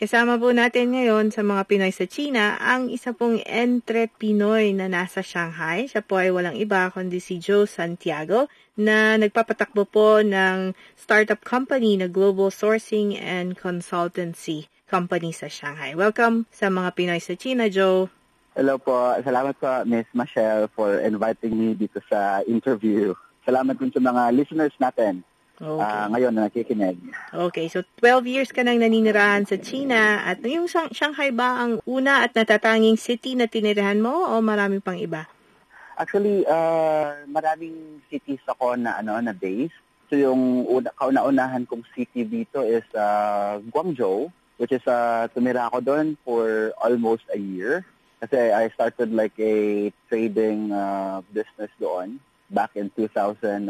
Kasama po natin ngayon sa mga Pinoy sa China ang isa pong entre Pinoy na nasa Shanghai. Siya po ay walang iba kundi si Joe Santiago na nagpapatakbo po ng startup company na Global Sourcing and Consultancy Company sa Shanghai. Welcome sa mga Pinoy sa China, Joe. Hello po. Salamat po, Miss Michelle, for inviting me dito sa interview. Salamat din sa mga listeners natin. Okay. Uh, ngayon na nakikinig. Okay, so 12 years ka nang naninirahan sa China at yung Shanghai ba ang una at natatanging city na tinirahan mo o marami pang iba? Actually, uh, maraming cities ako na ano na base. So yung una, kauna-unahan kong city dito is uh, Guangzhou, which is uh, tumira ako doon for almost a year. Kasi I started like a trading uh, business doon back in 2006.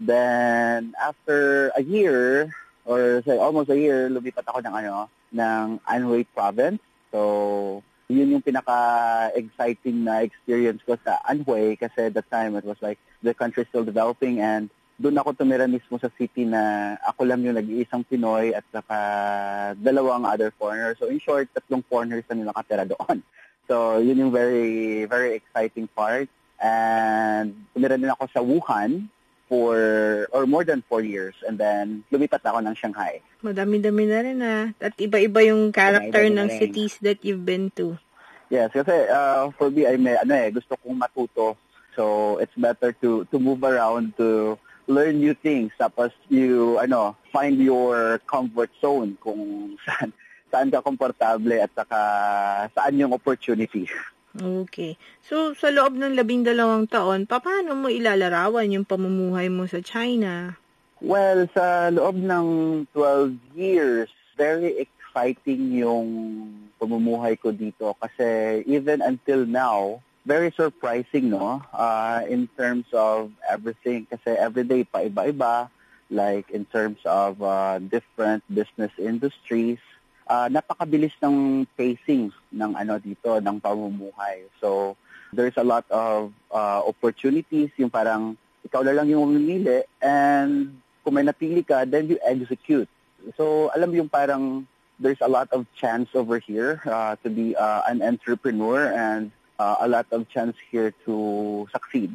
Then, after a year, or say almost a year, lumipat ako ng ano, ng Anhui province. So, yun yung pinaka-exciting na experience ko sa Anhui kasi at that time it was like the country still developing and doon ako tumira mismo sa city na ako lang yung nag-iisang Pinoy at saka dalawang other foreigners. So in short, tatlong foreigners na nakatira doon. So yun yung very, very exciting part. And tumira din ako sa Wuhan, for or more than four years and then lumipat ako ng Shanghai. Madami-dami na rin ah. At iba-iba yung character ng cities that you've been to. Yes, kasi uh, for me, I may, ano eh, gusto kong matuto. So it's better to to move around to learn new things. Tapos you, ano, find your comfort zone kung saan, saan ka komportable at saka saan yung opportunity. Okay. So, sa loob ng labing dalawang taon, paano mo ilalarawan yung pamumuhay mo sa China? Well, sa loob ng 12 years, very exciting yung pamumuhay ko dito kasi even until now, very surprising, no? Uh, in terms of everything kasi everyday pa iba-iba, like in terms of uh, different business industries, uh, napakabilis ng pacing ng ano dito ng pamumuhay. So there's a lot of uh, opportunities yung parang ikaw lang yung mamimili and kung may napili ka then you execute. So alam mo yung parang there's a lot of chance over here uh, to be uh, an entrepreneur and uh, a lot of chance here to succeed.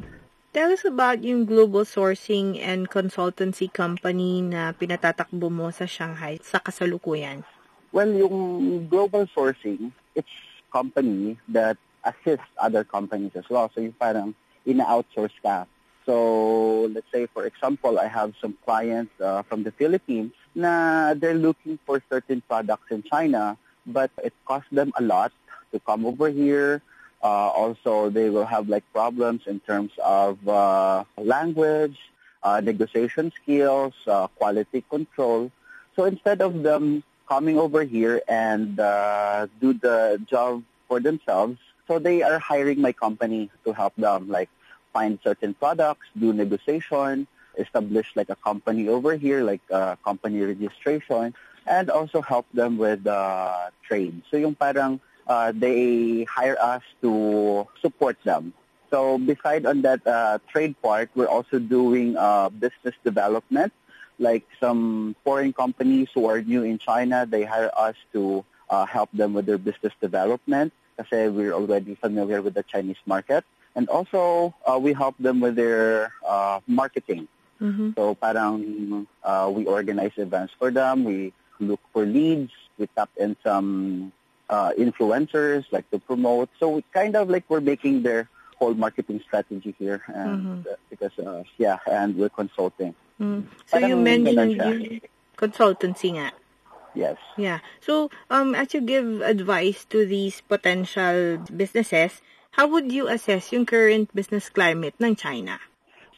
Tell us about yung global sourcing and consultancy company na pinatatakbo mo sa Shanghai sa kasalukuyan. Well, yung global sourcing, it's company that assists other companies as well. So yung parang ina-outsource ka. So let's say, for example, I have some clients uh, from the Philippines na they're looking for certain products in China, but it costs them a lot to come over here. Uh, also, they will have like problems in terms of uh, language, uh, negotiation skills, uh, quality control. So instead of them coming over here and uh, do the job for themselves. So they are hiring my company to help them, like find certain products, do negotiation, establish like a company over here, like uh, company registration, and also help them with uh, trade. So yung parang uh, they hire us to support them. So beside on that uh, trade part, we're also doing uh, business development like some foreign companies who are new in China, they hire us to uh, help them with their business development kasi we're already familiar with the Chinese market. And also, uh, we help them with their uh, marketing. Mm-hmm. So parang uh, we organize events for them. We look for leads. We tap in some uh, influencers like to promote. So we kind of like we're making their whole marketing strategy here, and mm-hmm. uh, because uh, yeah, and we're consulting. Mm. So Parang you mentioned yung consultancy nga. Yes. Yeah. So, um, as you give advice to these potential businesses, how would you assess yung current business climate ng China?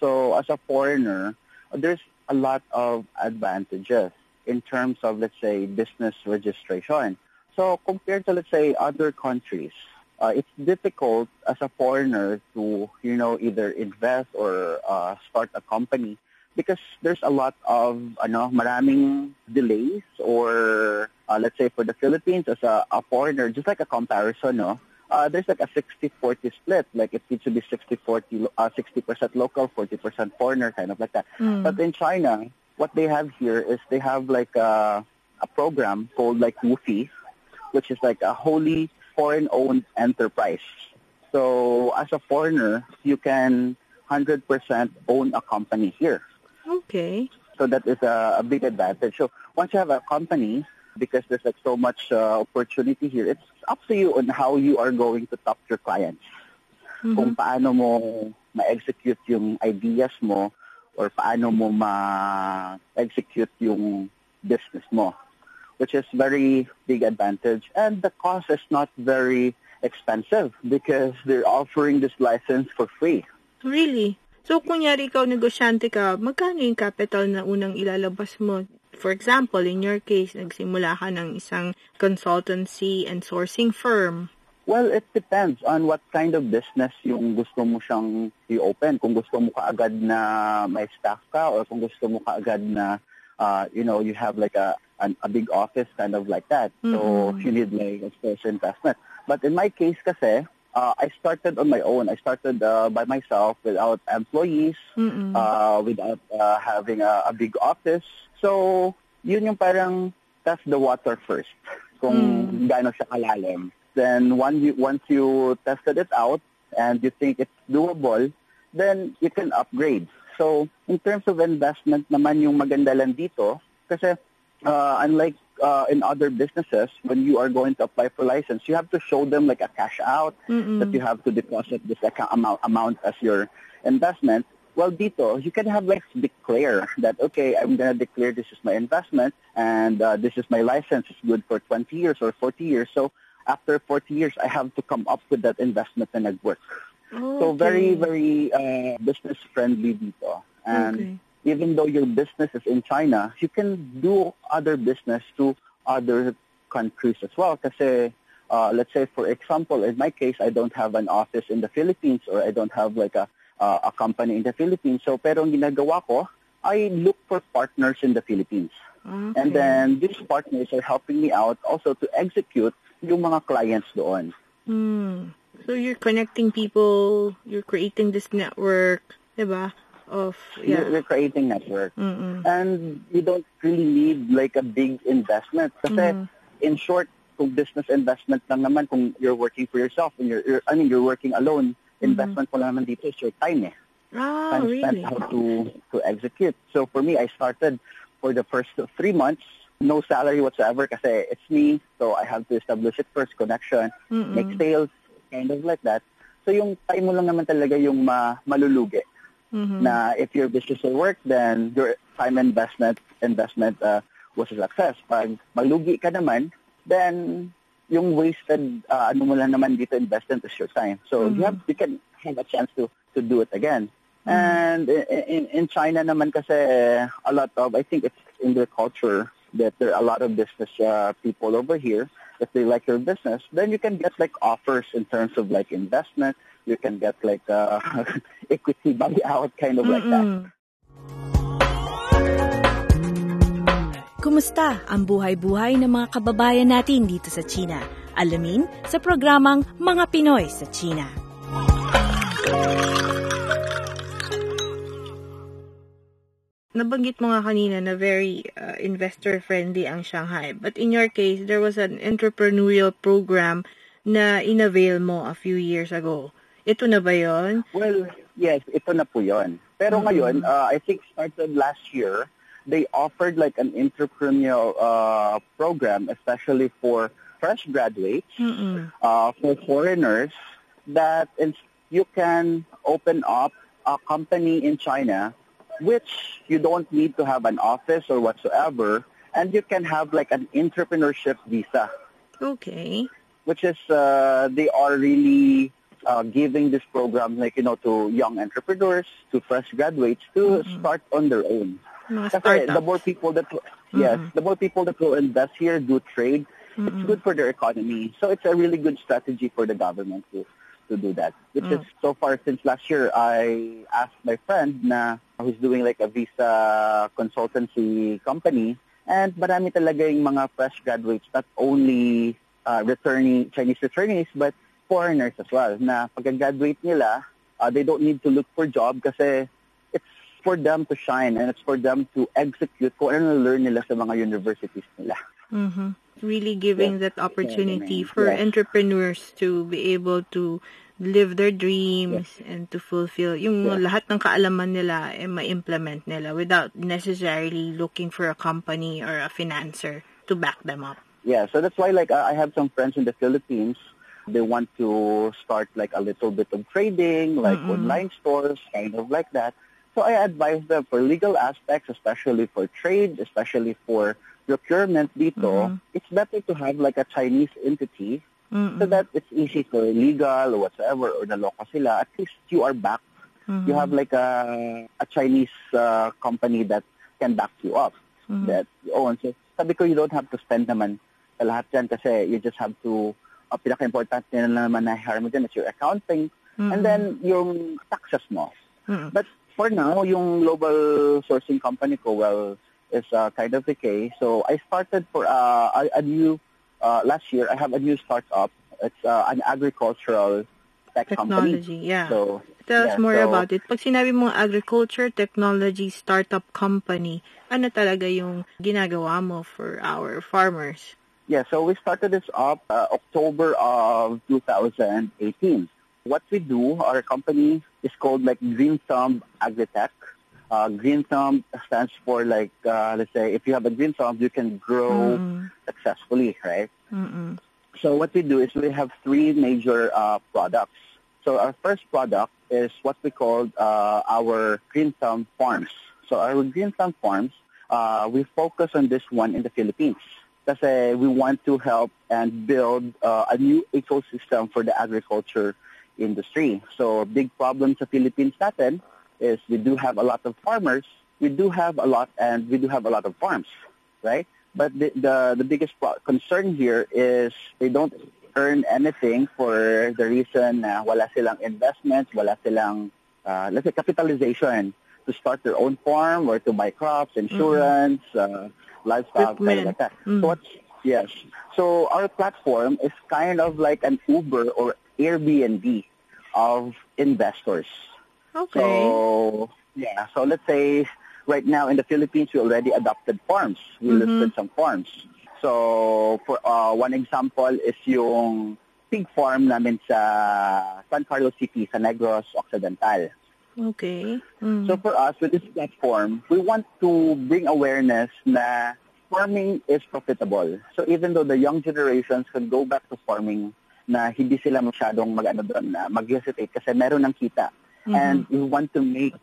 So, as a foreigner, there's a lot of advantages in terms of, let's say, business registration. So compared to, let's say, other countries, uh, it's difficult as a foreigner to, you know, either invest or uh, start a company because there's a lot of, ano, maraming delays or, uh, let's say for the Philippines as a, a foreigner, just like a comparison, no? Uh, there's like a 60-40 split. Like it needs to be 60-40, uh, 60% local, 40% foreigner, kind of like that. Mm. But in China, what they have here is they have like a, a program called like WFOE, which is like a wholly foreign-owned enterprise. So as a foreigner, you can 100% own a company here. Okay. So that is a, a big advantage. So once you have a company, because there's like so much uh, opportunity here, it's up to you on how you are going to top your clients. Mhm. Kung paano mo ma-execute yung ideas mo or paano mo ma-execute yung business mo, which is very big advantage. And the cost is not very expensive because they're offering this license for free. Really? So, kunyari ikaw negosyante ka, magkano yung capital na unang ilalabas mo? For example, in your case, nagsimula ka ng isang consultancy and sourcing firm. Well, it depends on what kind of business yung gusto mo siyang i-open. Kung gusto mo kaagad na may staff ka or kung gusto mo kaagad na, uh, you know, you have like a, an, a big office kind of like that. So Mhm. you need like, of course, investment. But in my case kasi, uh, I started on my own. I started uh, by myself without employees, Mm-mm. uh, without uh, having a, a big office. So, yun yung parang test the water first. Kung Mm. gaano siya kalalim. Then one you, once you tested it out and you think it's doable, then you can upgrade. So, in terms of investment naman yung maganda lang dito, kasi uh, unlike uh, in other businesses, when you are going to apply for license, you have to show them like a cash out, Mm-mm. that you have to deposit this account amount, amount as your investment. Well, dito, you can have like declare that, okay, I'm going to declare this is my investment and uh, this is my license. It's good for 20 years or 40 years. So after 40 years, I have to come up with that investment and nag-work. So Okay. very, very uh, business friendly dito. And Okay. Even though your business is in China, you can do other business to other countries as well. Kasi, uh, let's say, for example, in my case, I don't have an office in the Philippines or I don't have like a, uh, a company in the Philippines. So, pero ang ginagawa ko, I look for partners in the Philippines. Okay. And then these partners are helping me out also to execute yung mga clients doon. Hmm. So, you're connecting people, you're creating this network, diba? Of, yeah. you're creating network. Mm-mm. And you don't really need like a big investment. Kasi Mhm. in short, kung business investment lang naman, kung you're working for yourself and you're, you're I mean, you're working alone, investment ko lang naman dito is your time eh. Ah, Time spent really? how to, to execute. So for me, I started for the first three months, no salary whatsoever kasi it's me. So I have to establish it first, connection, Mm-mm. make sales, kind of like that. So yung time mo lang naman talaga yung ma, malulugi Mhm. na if your business will work, then your time investment investment uh, was a success. Pag malugi ka naman, then yung wasted uh, ano mo lang naman dito investment is your time. So you have you can have a chance to to do it again. And in, in in China naman kasi a lot of I think it's in their culture that there are a lot of business uh, people over here. If they like your business, then you can get like offers in terms of like investment. You can get like uh, equity buyout, kind of like that. Mm-mm. Kumusta ang buhay-buhay ng mga kababayan natin dito sa China? Alamin sa programang Mga Pinoy sa China. Nabanggit mo nga kanina na very uh, investor-friendly ang Shanghai. But in your case, there was an entrepreneurial program na inavail mo a few years ago. Ito na ba yon? Well, yes, ito na po yun. Pero ngayon, uh, I think started last year, they offered like an entrepreneurial uh, program, especially for fresh graduates, Mm-mm. uh, for foreigners, that you can open up a company in China, which you don't need to have an office or whatsoever, and you can have like an entrepreneurship visa. Okay. which is uh, they are really uh, giving this program like you know to young entrepreneurs to fresh graduates to start on their own. Kasi the more people that yes, the more people that will invest here do trade, mm-hmm. it's good for their economy. So it's a really good strategy for the government to to do that. Which mm. is so far since last year, I asked my friend na who's doing like a visa consultancy company, and marami talaga yung mga fresh graduates, not only uh, returning Chinese returnees, but foreigners as well. Na pagka-graduate nila, uh, they don't need to look for job kasi it's for them to shine and it's for them to execute kung ano learn nila sa mga universities nila. Mm-hmm. Really giving yes. that opportunity for yes. entrepreneurs to be able to live their dreams yes. and to fulfill yung yes. lahat ng kaalaman nila eh ma-implement nila without necessarily looking for a company or a financer to back them up. Yeah, so that's why like I have some friends in the Philippines they want to start like a little bit of trading, like mm-hmm. online stores, kind of like that. So I advise them for legal aspects, especially for trade, especially for procurement dito, mm-hmm. it's better to have like a Chinese entity mm-hmm. so that it's easy for legal or whatsoever or the local sila. At least you are backed. Mm-hmm. You have like a, a Chinese uh, company that can back you up. Mm-hmm. That you own. So sabi ko, you don't have to spend naman sa lahat yan kasi you just have to uh, pinaka-importante na naman na hire mo dyan is your accounting mm-hmm. and then yung taxes mo. Mm-hmm. But for now, yung global sourcing company ko, well, is uh, kind of decay. So I started for uh, a, a new, uh, last year, I have a new startup. It's uh, an agricultural tech technology, company. yeah. So, Tell yeah, us more so, about it. Pag sinabi mo agriculture technology startup company, ano talaga yung ginagawa mo for our farmers? Yeah, so we started this up uh, October of 2018. What we do, our company is called like Green Thumb Agritech. Uh, green thumb stands for like, uh, let's say, if you have a green thumb, you can grow mm. successfully, right? Mm-mm. So what we do is we have three major uh, products. So our first product is what we call uh, our green thumb farms. So our green thumb farms, uh, we focus on this one in the Philippines kasi we want to help and build uh, a new ecosystem for the agriculture industry. So big problem sa Philippines natin is we do have a lot of farmers, we do have a lot, and we do have a lot of farms, right? But the, the, the biggest concern here is they don't earn anything for the reason na wala silang investments, wala silang, uh, let's say, capitalization to start their own farm or to buy crops, insurance, mm-hmm. uh, livestock, like that. Mm. So what's, yes. So our platform is kind of like an Uber or Airbnb of investors. Okay. So yeah, so let's say right now in the Philippines we already adopted farms. We mm-hmm. listed some farms. So for uh, one example is yung pig farm namin sa San Carlos City sa Negros Occidental. Okay. Mm. So for us, with this platform, we want to bring awareness na farming is profitable. So even though the young generations can go back to farming, na hindi sila masyadong mag-ano doon, na mag-hesitate kasi meron ng kita. Mm-hmm. And we want to make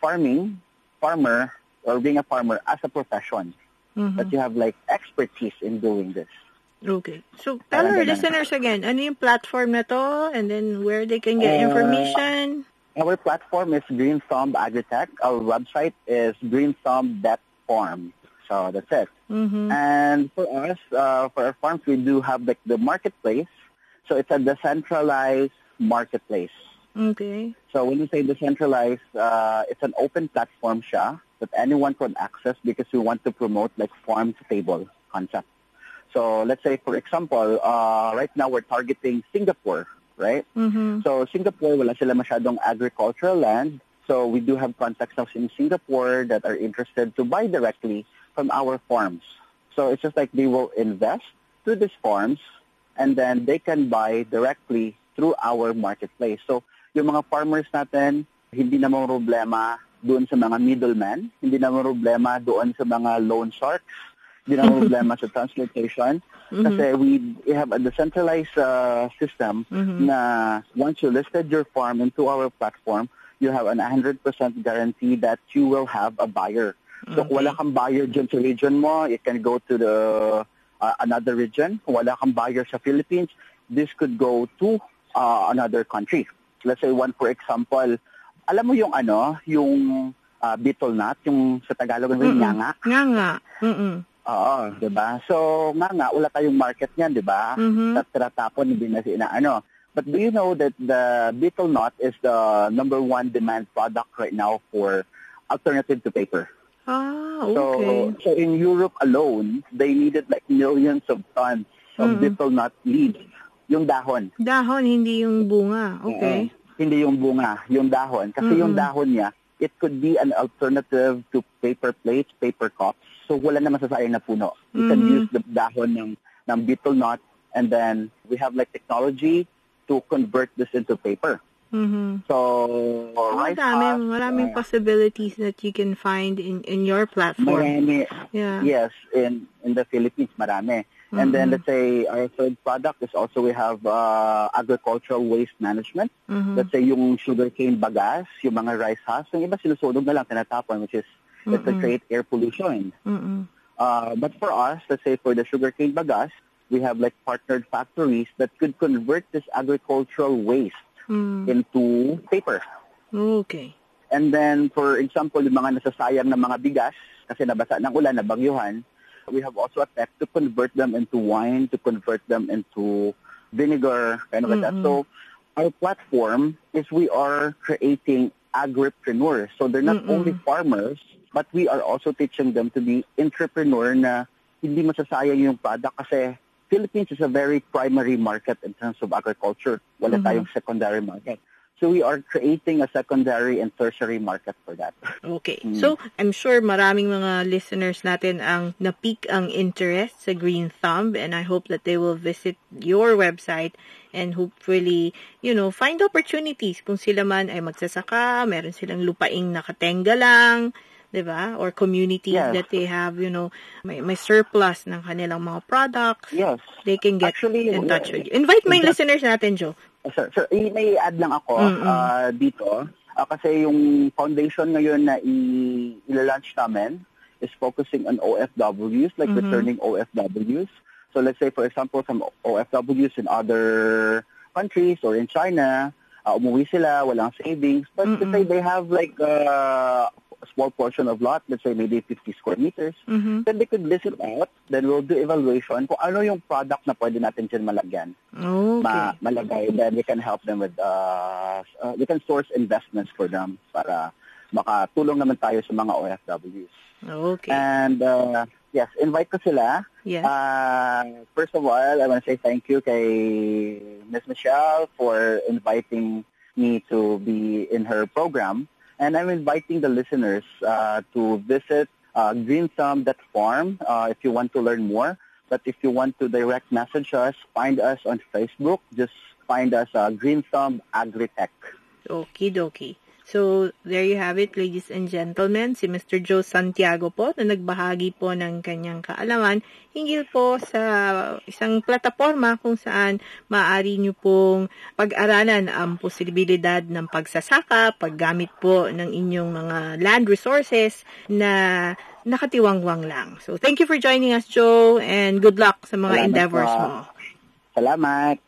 farming, farmer, or being a farmer as a profession. Mm-hmm. That you have like expertise in doing this. Okay. So, tell our listeners again, ano yung platform na to and then where they can get uh, information? Our platform is Green Thumb Agritech. Our website is greenthumb.farm. So that's it. Mm-hmm. And for us, uh, for our farms, we do have like the marketplace. So it's a decentralized marketplace. Okay. So when you say decentralized, uh, it's an open platform siya that anyone can access because we want to promote like farm to table concept. So let's say, for example, uh, right now we're targeting Singapore right? Mm-hmm. So Singapore, wala sila masyadong agricultural land. So we do have contacts now in Singapore that are interested to buy directly from our farms. So it's just like they will invest to these farms and then they can buy directly through our marketplace. So yung mga farmers natin, hindi naman problema doon sa mga middlemen, hindi naman problema doon sa mga loan sharks, hindi naman problema sa transportation. Mm-hmm. Kasi we, we have a decentralized uh, system mm-hmm. na once you listed your farm into our platform, you have an 100% guarantee that you will have a buyer. So okay. kung wala kang buyer dyan sa region mo, it can go to the uh, another region. Kung wala kang buyer sa Philippines, this could go to uh, another country. Let's say one for example, alam mo yung ano, yung uh, beetle nut, yung sa Tagalog, yung nganga. Nganga. Mm-mm. Oo, 'di ba? So, nga nga wala tayong market niyan, 'di ba? Mhm. Sa tinatapon hindi na na ano. But do you know that the betel nut is the number one demand product right now for alternative to paper? Ah, So, okay. so in Europe alone, they needed like millions of tons of Mhm. betel nut leaves, yung dahon. Dahon, hindi yung bunga. Okay. Oo. Hindi yung bunga, yung dahon. Kasi yung Mm-mm. dahon niya, it could be an alternative to paper plates, paper cups. So wala na masasayang na puno. You can Mhm. use the dahon ng, ng betel nut and then we have like technology to convert this into paper. Mhm. So, Marami, rice husk, maraming uh, possibilities that you can find in in your platform. marami, Yeah. yes, in, in the Philippines, marami. And then Mhm. let's say our third product is also we have uh, agricultural waste management. Mhm. Let's say yung sugarcane bagas, yung mga rice husk, yung iba sinusunog na lang, tinatapon, which is it's to Mm-mm. create air pollution. Uh, but for us, let's say for the sugarcane bagasse, we have like partnered factories that could convert this agricultural waste Mm. into paper. Okay. And then, for example, yung mga nasasayang na mga bigas, kasi nabasa ng ulan, nabagyuhan, we have also a tech to convert them into wine, to convert them into vinegar, kind of like that. So, our platform is we are creating agripreneurs. So, they're not Mm-mm. only farmers, but we are also teaching them to be entrepreneur na hindi masasayang yung product kasi Philippines is a very primary market in terms of agriculture. Wala Mhm. tayong secondary market. So we are creating a secondary and tertiary market for that. Okay. Mm. So, I'm sure maraming mga listeners natin ang napik ang interest sa Green Thumb and I hope that they will visit your website and hopefully, you know, find opportunities kung sila man ay magsasaka, meron silang lupaing nakatenga lang, 'di ba? Or communities Yes. that they have, you know, may, may surplus ng kanilang mga products. Yes. They can get Actually, in touch with you. Invite my that- listeners natin, Joe. Sir, sir, i- may add lang ako Mm-mm. ah, dito. Ah, kasi yung foundation ngayon na i- i-launch namin is focusing on OFWs, like Mhm. returning OFWs. So let's say, for example, some OFWs in other countries or in China, ah, umuwi sila, walang savings, but let's Mm-mm. say they have like uh, a small portion of lot, let's say maybe 50 square meters, Mhm. then they could list it out, then we'll do evaluation kung ano yung product na pwede natin dyan malagyan Okay. ma malagay, then we can help them with, uh, uh, we can source investments for them para makatulong naman tayo sa mga OFWs. Okay. And, uh, yes, invite ko sila. Yes. Uh, first of all, I want to say thank you kay Ms. Michelle for inviting me to be in her program. And I'm inviting the listeners uh, to visit uh, greenthumb.farm uh, if you want to learn more. But if you want to direct message us, find us on Facebook. Just find us uh, Green Thumb Agritech. Okie dokie. So, there you have it, ladies and gentlemen. Si Mr. Joe Santiago po na nagbahagi po ng kanyang kaalaman hinggil po sa isang plataforma kung saan maaari nyo pong pag-aralan ang posibilidad ng pagsasaka, paggamit po ng inyong mga land resources na nakatiwangwang lang. So, thank you for joining us, Joe, and good luck sa mga Salamat endeavors po. mo. Salamat.